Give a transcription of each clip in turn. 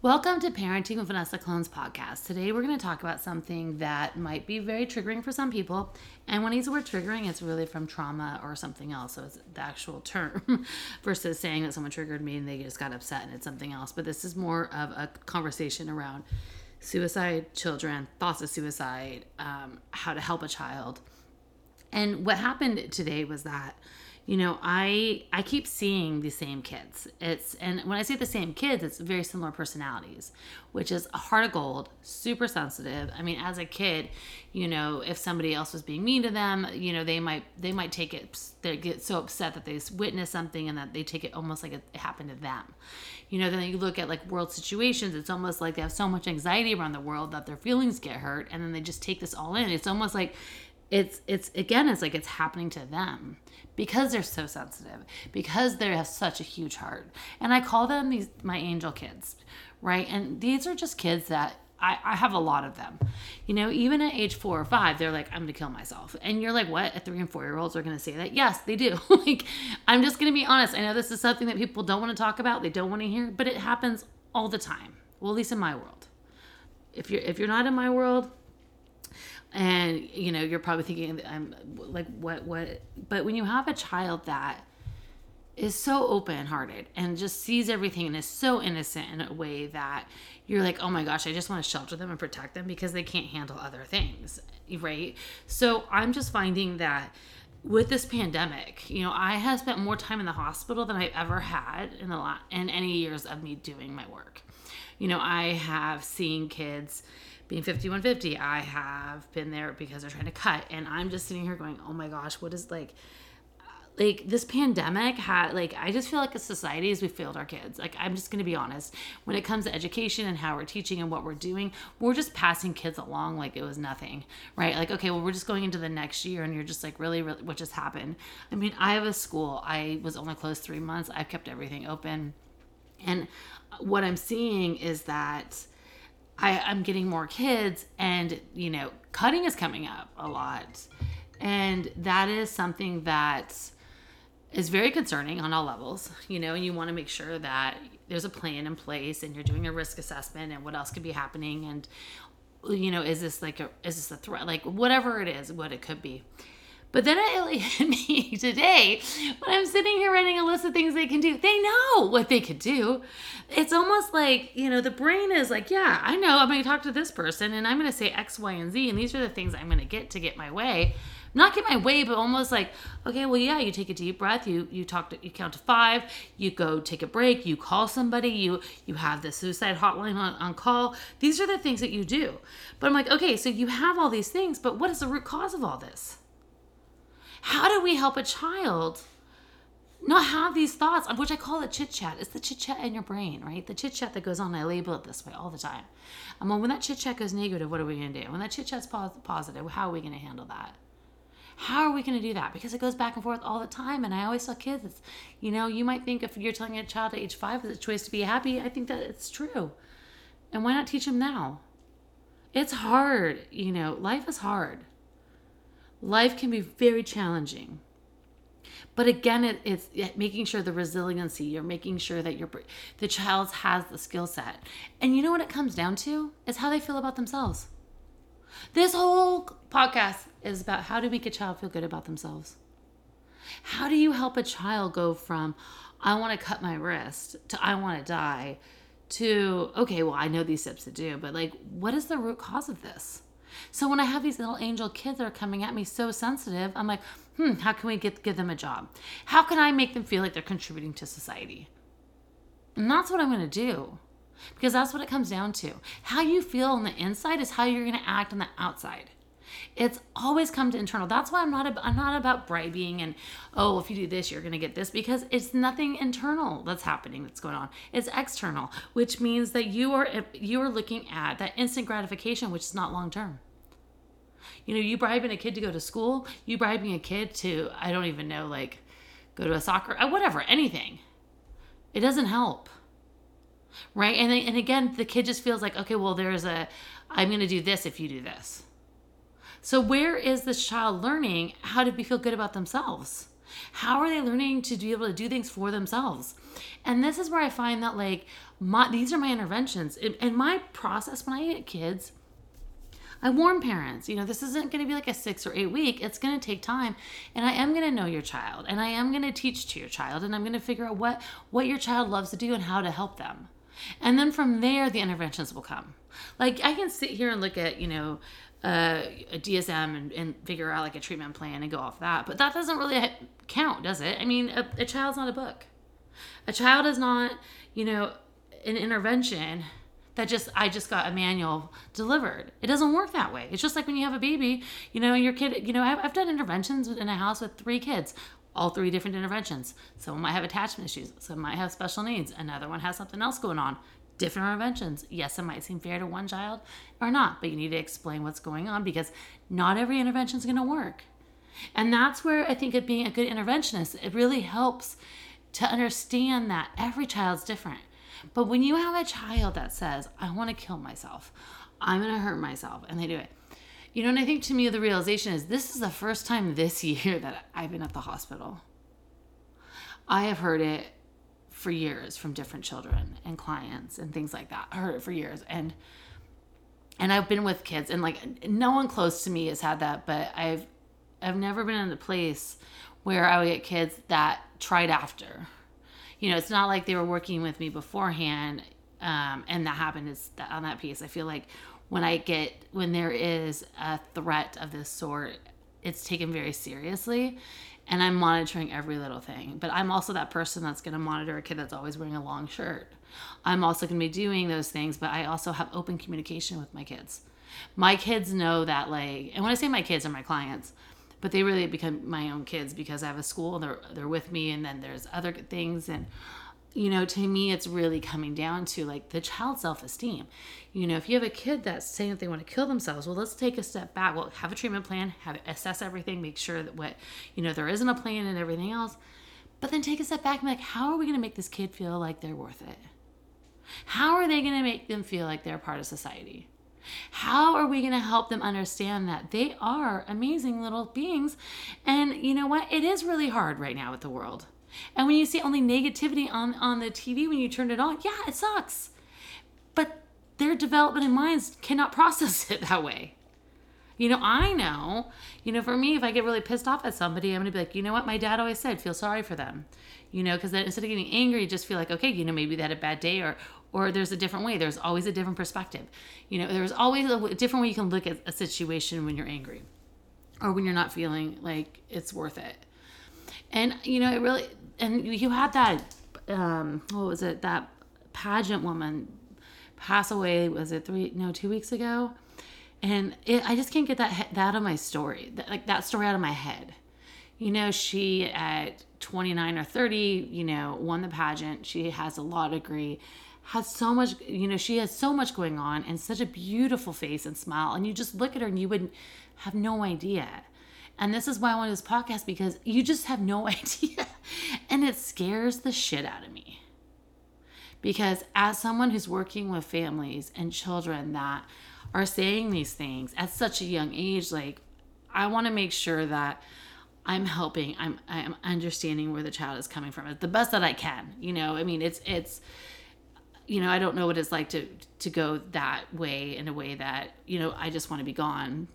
Welcome to Parenting with Vanessa Clones podcast. Today we're going to talk about something that might be very triggering for some people. And when I use the word triggering, it's really from trauma or something else. So it's the actual term versus saying that someone triggered me and they just got upset and it's something else. But this is more of a conversation around suicide, children, thoughts of suicide, um, how to help a child. And what happened today was that you know i i keep seeing the same kids. It's and when i say the same kids it's very similar personalities which is a heart of gold super sensitive. I mean as a kid you know if somebody else was being mean to them you know they might they might take it they get so upset that they witness something and that they take it almost like it happened to them. You know then you look at like world situations it's almost like they have so much anxiety around the world that their feelings get hurt and then they just take this all in. It's almost like it's it's again it's like it's happening to them because they're so sensitive because they have such a huge heart. And i call them these my angel kids right? And these are just kids that I, I have a lot of them. You know even at age four or five they're like i'm gonna kill myself. And you're like what? A three and four year olds are gonna say that? Yes they do. Like i'm just gonna be honest. I know this is something that people don't want to talk about they don't want to hear but it happens all the time. Well at least in my world. If you're if you're not in my world and you know you're probably thinking i'm like what what? But when you have a child that is so open hearted and just sees everything and is so innocent in a way that you're like oh my gosh i just want to shelter them and protect them because they can't handle other things right? So i'm just finding that with this pandemic you know i have spent more time in the hospital than i've ever had in the lot in any years of me doing my work. You know i have seen kids being 5150 i have been there because they're trying to cut. And i'm just sitting here going oh my gosh what is like like this pandemic had like i just feel like as societies we failed our kids. Like i'm just going to be honest. When it comes to education and how we're teaching and what we're doing we're just passing kids along like it was nothing right? Like okay well we're just going into the next year and you're just like really, really what just happened? I mean i have a school. I was only closed three months. I've kept everything open. And what i'm seeing is that I, I'm getting more kids, and you know, cutting is coming up a lot, and that is something that is very concerning on all levels. You know, and you want to make sure that there's a plan in place, and you're doing a risk assessment, and what else could be happening, and you know, is this like a is this a threat, like whatever it is, what it could be. But then it hit me today when I'm sitting here writing a list of things they can do. They know what they could do. It's almost like, you know, the brain is like, yeah, I know I'm going to talk to this person and I'm going to say X, Y, and Z. And these are the things I'm going to get to get my way. Not get my way, but almost like, okay, well, yeah, you take a deep breath, you you talk to, you count to five, you go take a break, you call somebody, you you have the suicide hotline on, on call. These are the things that you do. But I'm like, okay, so you have all these things, but what is the root cause of all this? How do we help a child not have these thoughts, which I call it chit chat? It's the chit chat in your brain, right? The chit chat that goes on. I label it this way all the time. I'm And when that chit chat goes negative, what are we going to do? When that chit chat's positive, how are we going to handle that? How are we going to do that? Because it goes back and forth all the time. And I always tell kids, it's, you know, you might think if you're telling a child at age five it's a choice to be happy, I think that it's true. And why not teach them now? It's hard, you know, life is hard life can be very challenging. But again it, it's making sure the resiliency you're making sure that your the child has the skill set. And you know what it comes down to? Is how they feel about themselves. This whole podcast is about how to make a child feel good about themselves. How do you help a child go from i want to cut my wrist to i want to die to okay well i know these steps to do but like what is the root cause of this so when I have these little angel kids that are coming at me so sensitive, I'm like, hmm, how can we get give them a job? How can I make them feel like they're contributing to society? And that's what I'm to do. Because that's what it comes down to. How you feel on the inside is how you're to act on the outside. It's always come to internal. That's why I'm not a, I'm not about bribing and oh if you do this you're going to get this because it's nothing internal that's happening that's going on. It's external, which means that you are you are looking at that instant gratification which is not long term. You know, you bribing a kid to go to school, you bribing a kid to, I don't even know, like go to a soccer, uh, whatever, anything. It doesn't help. Right? And, and again, the kid just feels like, okay, well, there's a, I'm going to do this if you do this. So, where is this child learning how to be, feel good about themselves? How are they learning to be able to do things for themselves? And this is where I find that like my these are my interventions. In, my process when I get kids, I warn parents, you know, this isn't going to be like a six or eight week. It's going to take time, and I am going to know your child, and I am going to teach to your child, and I'm going to figure out what what your child loves to do and how to help them, and then from there the interventions will come. Like I can sit here and look at you know uh, a DSM and, and figure out like a treatment plan and go off that, but that doesn't really count, does it? I mean, a, a child's not a book. A child is not, you know, an intervention that just I just got a manual delivered. It doesn't work that way. It's just like when you have a baby, you know, your kid, you know, I've, I've done interventions in a house with three kids, all three different interventions. Someone might have attachment issues, some might have special needs, another one has something else going on. Different interventions. Yes, it might seem fair to one child or not, but you need to explain what's going on because not every intervention is going to work. And that's where I think of being a good interventionist, it really helps to understand that every child's different. But when you have a child that says, I want to kill myself, I'm going to hurt myself, and they do it. You know, and I think to me, the realization is this is the first time this year that I've been at the hospital. I have heard it for years from different children and clients and things like that. I heard it for years. And and I've been with kids and like no one close to me has had that, but I've I've never been in a place where I would get kids that tried after you know, it's not like they were working with me beforehand. Um, and that happened is that on that piece. I feel like when I get when there is a threat of this sort, it's taken very seriously, and I'm monitoring every little thing. But I'm also that person that's going to monitor a kid that's always wearing a long shirt. I'm also going to be doing those things, but I also have open communication with my kids. My kids know that, like, and when I say my kids are my clients, but they really become my own kids because I have a school they're they're with me and then there's other things and you know to me it's really coming down to like the child self-esteem you know if you have a kid that's saying that they want to kill themselves well let's take a step back well have a treatment plan have assess everything make sure that what you know there isn't a plan and everything else but then take a step back and like how are we going to make this kid feel like they're worth it how are they going to make them feel like they're part of society how are we going to help them understand that they are amazing little beings? And you know what? It is really hard right now with the world. And when you see only negativity on, on the TV when you turn it on, yeah, it sucks. But their development in minds cannot process it that way. You know, I know, you know, for me, if I get really pissed off at somebody, I'm to be like, you know what? My dad always said, feel sorry for them. You know, because then instead of getting angry, just feel like, okay, you know, maybe they had a bad day or, or there's a different way. There's always a different perspective. You know, there's always a different way you can look at a situation when you're angry or when you're not feeling like it's worth it. And, you know, it really, and you had that, um, what was it, that pageant woman pass away, was it three, no, two weeks ago? And it, I just can't get that, that out of my story, that, like that story out of my head. You know, she at 29 or 30, you know, won the pageant. She has a law degree has so much you know she has so much going on and such a beautiful face and smile and you just look at her and you wouldn't have no idea and this is why i wanted this podcast because you just have no idea. And it scares the shit out of me. Because as someone who's working with families and children that are saying these things at such a young age like i want to make sure that i'm helping i'm i'm understanding where the child is coming from the best that i can you know? I mean it's it's you know, I don't know what it's like to to go that way in a way that you know I just want to be gone.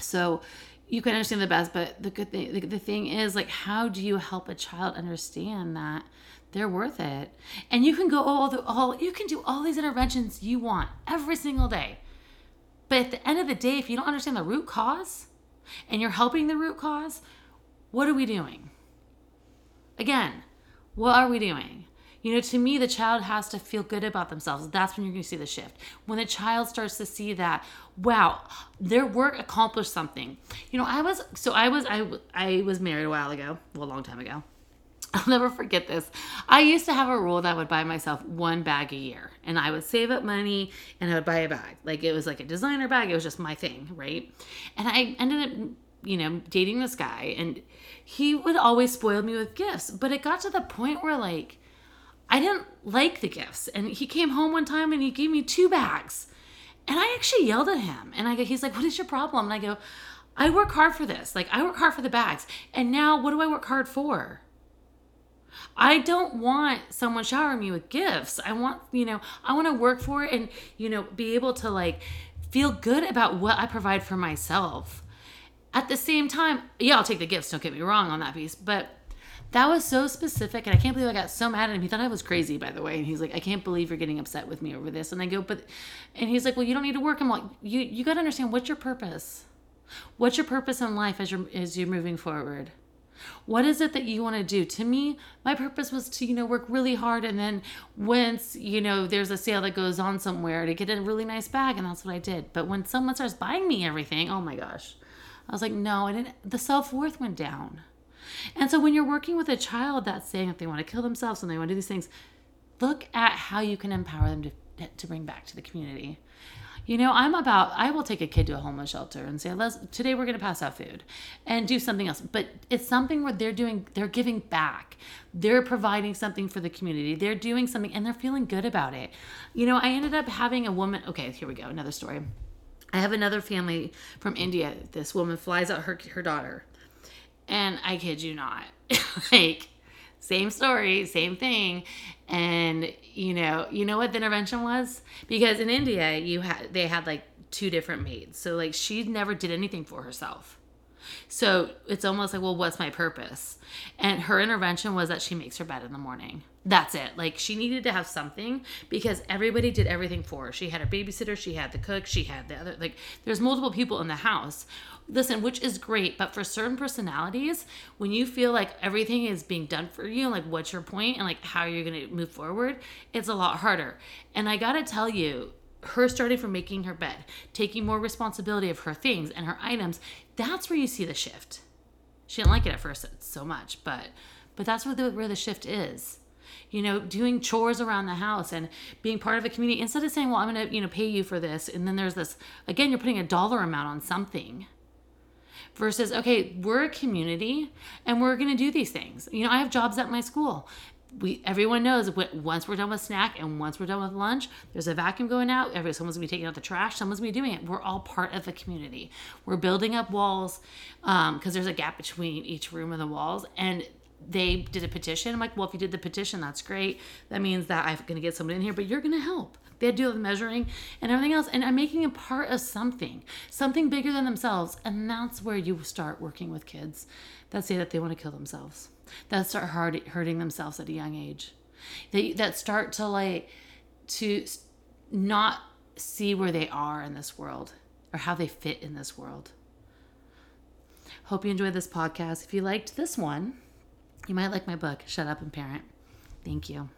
So you can understand the best, but the good thing the, the thing is like, how do you help a child understand that they're worth it? And you can go all the all you can do all these interventions you want every single day, but at the end of the day, if you don't understand the root cause, and you're helping the root cause, what are we doing? Again, what are we doing? You know, to me, the child has to feel good about themselves. That's when you're going to see the shift. When the child starts to see that, wow, their work accomplished something. You know, I was so I was I I was married a while ago, well, a long time ago. I'll never forget this. I used to have a rule that I would buy myself one bag a year, and I would save up money and I would buy a bag. Like it was like a designer bag. It was just my thing, right? And I ended up, you know, dating this guy, and he would always spoil me with gifts. But it got to the point where like I didn't like the gifts. And he came home one time and he gave me two bags. And I actually yelled at him. And I go, he's like, what is your problem? And I go, I work hard for this. Like I work hard for the bags. And now what do I work hard for? I don't want someone showering me with gifts. I want, you know, I want to work for it and, you know, be able to like feel good about what I provide for myself. At the same time, yeah, I'll take the gifts, don't get me wrong on that piece, but that was so specific and I can't believe I got so mad at him. He thought I was crazy, by the way. And he's like, I can't believe you're getting upset with me over this. And I go, but and he's like, Well, you don't need to work. I'm like, you you gotta understand what's your purpose? What's your purpose in life as you're as you're moving forward? What is it that you want to do? To me, my purpose was to, you know, work really hard and then once, you know, there's a sale that goes on somewhere to get a really nice bag and that's what I did. But when someone starts buying me everything, oh my gosh. I was like, no, I didn't the self-worth went down. And so when you're working with a child that's saying that they want to kill themselves and they want to do these things, look at how you can empower them to to bring back to the community. You know, I'm about, I will take a kid to a homeless shelter and say, let's, today we're going to pass out food and do something else. But it's something where they're doing, they're giving back. They're providing something for the community. They're doing something and they're feeling good about it. You know, I ended up having a woman, okay, here we go, another story. I have another family from India. This woman flies out her, her daughter. And I kid you not, like, same story, same thing. And you know, you know what the intervention was? Because in India, you had they had like two different maids. So like she never did anything for herself. So it's almost like, well, what's my purpose? And her intervention was that she makes her bed in the morning. That's it. Like she needed to have something because everybody did everything for her. She had a babysitter, she had the cook, she had the other like there's multiple people in the house. Listen, which is great, but for certain personalities, when you feel like everything is being done for you, like what's your point and like how are you're going to move forward, it's a lot harder. And I got to tell you, her starting from making her bed, taking more responsibility of her things and her items, that's where you see the shift. She didn't like it at first so much, but but that's where the where the shift is. You know, doing chores around the house and being part of a community instead of saying, "Well, I'm going to, you know, pay you for this." And then there's this again, you're putting a dollar amount on something versus okay we're a community and we're going to do these things you know i have jobs at my school we everyone knows once we're done with snack and once we're done with lunch, there's a vacuum going out. Every someone's gonna be taking out the trash. Someone's gonna be doing it. We're all part of the community. We're building up walls because um, there's a gap between each room and the walls, and they did a petition. I'm like, well, if you did the petition, that's great. That means that I'm gonna get someone in here, but you're gonna help. They had to do the measuring and everything else, and I'm making a part of something, something bigger than themselves, and that's where you start working with kids that say that they want to kill themselves that start hard, hurting themselves at a young age they, that start to like to not see where they are in this world or how they fit in this world. Hope you enjoyed this podcast. If you liked this one you might like my book shut up and parent. Thank you